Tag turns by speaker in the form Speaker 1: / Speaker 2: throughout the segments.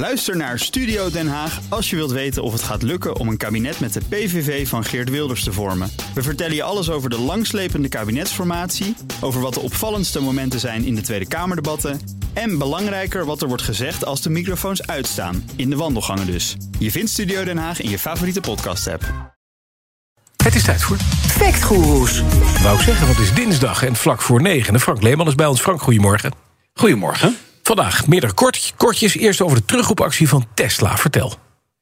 Speaker 1: Luister naar Studio Den Haag als je wilt weten of het gaat lukken om een kabinet met de PVV van Geert Wilders te vormen. We vertellen je alles over de langslepende kabinetsformatie, over wat de opvallendste momenten zijn in de Tweede Kamerdebatten en belangrijker wat er wordt gezegd als de microfoons uitstaan, in de wandelgangen dus. Je vindt Studio Den Haag in je favoriete podcast-app.
Speaker 2: Het is tijd voor
Speaker 3: Factgoeroes.
Speaker 2: Wou ik zeggen, want het is dinsdag en vlak voor negen. En Frank Leeman is bij ons. Frank, goedemorgen.
Speaker 4: Goedemorgen.
Speaker 2: Vandaag meerdere kort, kortjes. Eerst over de terugroepactie van Tesla. Vertel.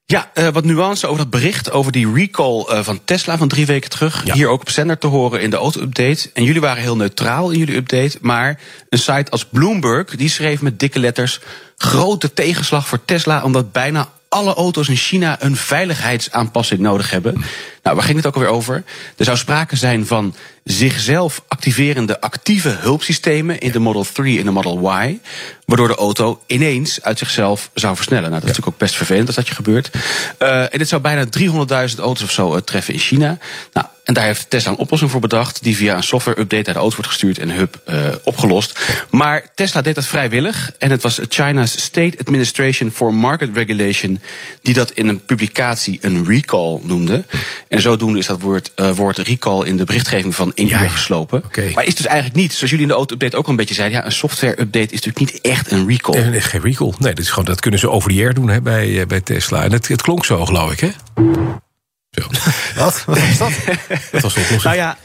Speaker 4: Ja, uh, wat nuance over dat bericht over die recall uh, van Tesla van drie weken terug.
Speaker 2: Ja.
Speaker 4: Hier ook op zender te horen in de auto-update. En jullie waren heel neutraal in jullie update. Maar een site als Bloomberg, die schreef met dikke letters... grote tegenslag voor Tesla, omdat bijna alle auto's in China een veiligheidsaanpassing nodig hebben. Nou, waar ging het ook alweer over? Er zou sprake zijn van zichzelf activerende actieve hulpsystemen in de Model 3 en de Model Y, waardoor de auto ineens uit zichzelf zou versnellen. Nou, dat is natuurlijk ook best vervelend als dat je gebeurt. Uh, en dit zou bijna 300.000 auto's of zo uh, treffen in China. Nou, en daar heeft Tesla een oplossing voor bedacht, die via een software-update naar de auto wordt gestuurd en hub uh, opgelost. Maar Tesla deed dat vrijwillig en het was China's State Administration for Market Regulation die dat in een publicatie een recall noemde. En zodoende is dat woord, uh, woord recall in de berichtgeving van uur geslopen.
Speaker 2: Okay.
Speaker 4: Maar is dus eigenlijk niet, zoals jullie in de auto-update ook al een beetje zeiden, ja, een software-update is natuurlijk niet echt een recall.
Speaker 2: Nee, geen recall. Nee, dat, is gewoon, dat kunnen ze over the air doen hè, bij, uh, bij Tesla. En het, het klonk zo, geloof ik, hè?
Speaker 3: Wat? Wat was dat?
Speaker 2: dat was de oplossing.
Speaker 4: Nou ja,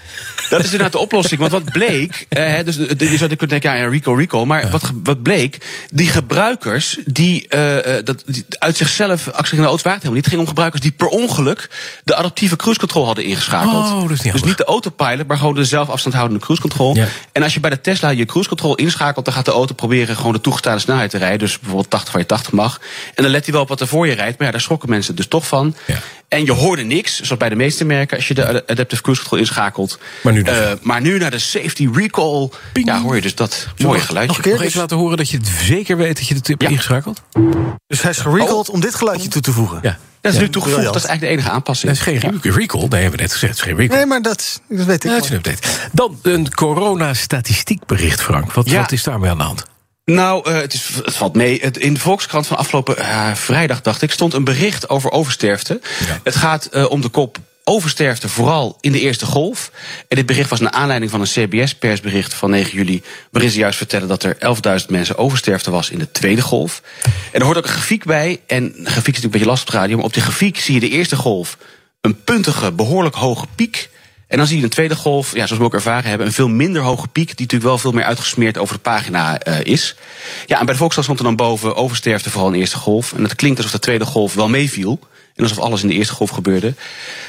Speaker 4: dat is inderdaad de oplossing. Want wat bleek, eh, dus je zou kunnen denken, ja, recall, recall. Maar wat, wat bleek, die gebruikers die, uh, dat, die uit zichzelf actie auto's waren helemaal niet. Het ging om gebruikers die per ongeluk de adaptieve cruise control hadden ingeschakeld.
Speaker 2: Oh, dus, niet,
Speaker 4: dus niet de autopilot, maar gewoon de zelf afstandhoudende cruise control.
Speaker 2: Ja.
Speaker 4: En als je bij de Tesla je cruise control inschakelt, dan gaat de auto proberen gewoon de toegestane snelheid te rijden. Dus bijvoorbeeld 80 waar je 80 mag. En dan let hij wel op wat er voor je rijdt. Maar ja, daar schrokken mensen dus toch van.
Speaker 2: Ja.
Speaker 4: En je hoorde niks, zoals bij de meeste merken, als je de adaptive cruise control inschakelt.
Speaker 2: Maar nu, dus
Speaker 4: uh, maar nu naar de safety recall,
Speaker 2: Ping.
Speaker 4: ja, hoor je dus dat mooie geluidje.
Speaker 2: Nog, nog even laten horen dat je het zeker weet dat je het hebt
Speaker 4: Ja.
Speaker 2: ingeschakeld.
Speaker 3: Dus hij is gerecalled om dit geluidje toe te voegen.
Speaker 2: Ja.
Speaker 4: Dat is
Speaker 2: Ja.
Speaker 4: nu toegevoegd, dat is eigenlijk de enige aanpassing.
Speaker 2: Dat is geen
Speaker 4: Ja.
Speaker 2: recall. Nee, hebben we net gezegd. Het is geen recall.
Speaker 3: Nee, maar dat, dat weet ik
Speaker 2: Ja, het is een update. Dan een corona-statistiekbericht, Frank. Wat,
Speaker 4: Ja.
Speaker 2: wat is daarmee aan de hand?
Speaker 4: Nou, uh, het, is, het valt mee. Het, in de Volkskrant van afgelopen uh, vrijdag, dacht ik, stond een bericht over oversterfte.
Speaker 2: Ja.
Speaker 4: Het gaat uh, om de kop oversterfte, vooral in de eerste golf. En dit bericht was naar aanleiding van een CBS-persbericht van 9 juli... waarin ze juist vertellen dat er 11.000 mensen oversterfte was in de tweede golf. En er hoort ook een grafiek bij. En grafiek is natuurlijk een beetje lastig op de radio... maar op die grafiek zie je de eerste golf een puntige, behoorlijk hoge piek... En dan zie je een tweede golf, ja, zoals we ook ervaren hebben, een veel minder hoge piek, die natuurlijk wel veel meer uitgesmeerd over de pagina uh, is. Ja, en bij de Volkskrant stond er dan boven oversterfte vooral in de eerste golf. En het klinkt alsof de tweede golf wel meeviel. En alsof alles in de eerste golf gebeurde.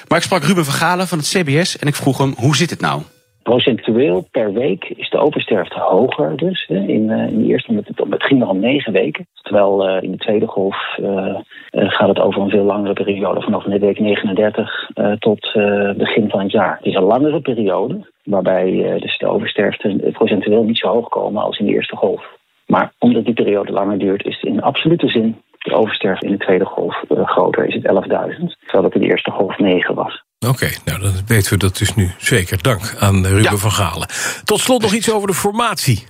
Speaker 4: Maar ik sprak Ruben Vergalen van het CBS en ik vroeg hem, hoe zit het nou?
Speaker 5: Procentueel per week is de oversterfte hoger dus. Hè. In, uh, in de eerste, het, het ging om negen weken. Terwijl uh, in de tweede golf uh, gaat het over een veel langere periode. Vanaf de week 39 tot begin van het jaar. Het is een langere periode. Waarbij dus de oversterfte procentueel niet zo hoog komen als in de eerste golf. Maar omdat die periode langer duurt, is in absolute zin de oversterfte in de tweede golf groter. Is het 11.000. Terwijl het in de eerste golf 9 was.
Speaker 2: Oké, okay, nou dan weten we dat dus nu zeker. Dank aan Ruben ja. van Galen. Tot slot nog iets over de formatie.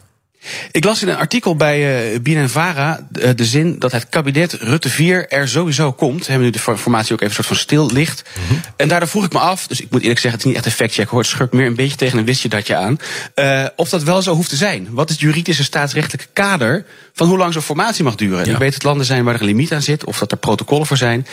Speaker 4: Ik las in een artikel bij uh, BNNVARA de, de zin dat het kabinet Rutte 4 er sowieso komt. We hebben nu de formatie ook even een soort van stil ligt. Mm -hmm. En daardoor vroeg ik me af, dus ik moet eerlijk zeggen, het is niet echt een factcheck hoor. Het schurkt meer een beetje tegen een wistje dat je aan. Uh, of dat wel zo hoeft te zijn. Wat is het juridische staatsrechtelijke kader van hoe lang zo'n formatie mag duren? Ja. Ik weet dat landen zijn waar er een limiet aan zit, of dat er protocollen voor zijn.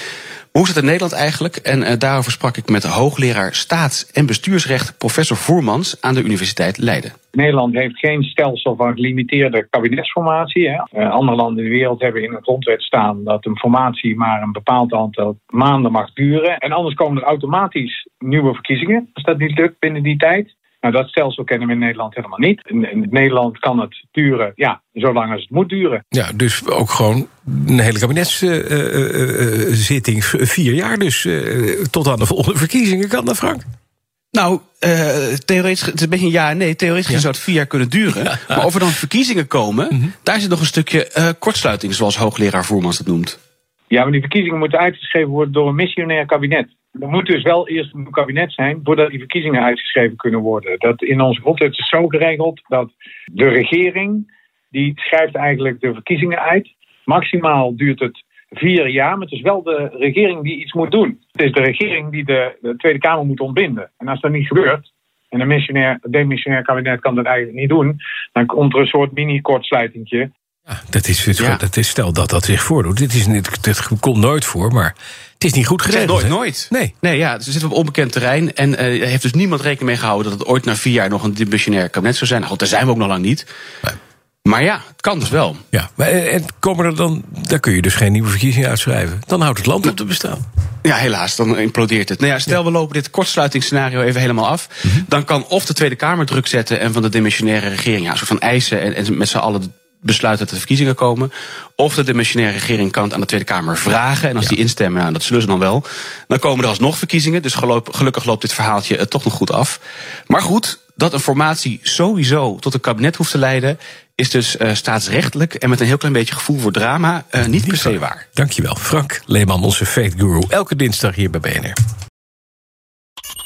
Speaker 4: Hoe is het in Nederland eigenlijk? En uh, daarover sprak ik met hoogleraar staats- en bestuursrecht professor Voermans aan de Universiteit Leiden.
Speaker 6: Nederland heeft geen stelsel van gelimiteerde kabinetsformatie. Hè. Uh, andere landen in de wereld hebben in een grondwet staan dat een formatie maar een bepaald aantal maanden mag duren. En anders komen er automatisch nieuwe verkiezingen als dat niet lukt binnen die tijd. Nou, dat stelsel kennen we in Nederland helemaal niet. In, in Nederland kan het duren, ja, zolang als het moet duren.
Speaker 2: Ja, dus ook gewoon een hele kabinetszitting, uh, uh, vier jaar dus, tot aan de volgende verkiezingen. Kan dat, Frank?
Speaker 4: Nou, uh, theoretisch, het is een beetje een ja en nee. Theoretisch ja. zou het vier jaar kunnen duren. Ja. Maar of er dan verkiezingen komen, mm -hmm. daar zit nog een stukje uh, kortsluiting, zoals hoogleraar Voermans het noemt.
Speaker 6: Ja, maar die verkiezingen moeten uitgeschreven worden door een missionair kabinet. Er moet dus wel eerst een kabinet zijn voordat die verkiezingen uitgeschreven kunnen worden. Dat in onze grondwet is zo geregeld dat de regering die schrijft eigenlijk de verkiezingen uit. Maximaal duurt het vier jaar, maar het is wel de regering die iets moet doen. Het is de regering die de, de Tweede Kamer moet ontbinden. En als dat niet gebeurt, en een missionair, demissionair kabinet kan dat eigenlijk niet doen, dan komt er een soort mini-kortsluitingje.
Speaker 2: Ja, dat is, het-
Speaker 4: Ja.
Speaker 2: dat is, stel dat dat zich voordoet. Dit, is, niet- dit komt nooit voor, maar het is niet goed geregeld.
Speaker 4: nooit, nooit.
Speaker 2: Nee.
Speaker 4: Nee, ja, ze zitten op onbekend terrein. En eh, er heeft dus niemand rekening mee gehouden dat het ooit na vier jaar nog een dimensionair kabinet zou zijn. Nou, daar zijn we ook nog lang niet. Maar ja, het kan dus wel.
Speaker 2: Ja, maar, eh, en komen er dan, daar kun je dus geen nieuwe verkiezingen uitschrijven. Dan houdt het land op te bestaan.
Speaker 4: Ja, helaas, dan implodeert het. Nou ja, stel we lopen dit kortsluitingsscenario even helemaal af. Dan kan of de Tweede Kamer druk zetten en van de dimensionaire regering ja, een soort van eisen en, en met z'n allen besluiten dat er verkiezingen komen. Of de dimensionaire regering kan het aan de Tweede Kamer vragen. En als die instemmen, ja, dat zullen ze dan wel. Dan komen er alsnog verkiezingen. Dus gelukkig loopt dit verhaaltje eh, toch nog goed af. Maar goed, dat een formatie sowieso tot een kabinet hoeft te leiden, is dus eh, staatsrechtelijk en met een heel klein beetje gevoel voor drama eh, niet per se waar.
Speaker 2: Dankjewel, Frank Leeman, onze fate guru. Elke dinsdag hier bij BNR.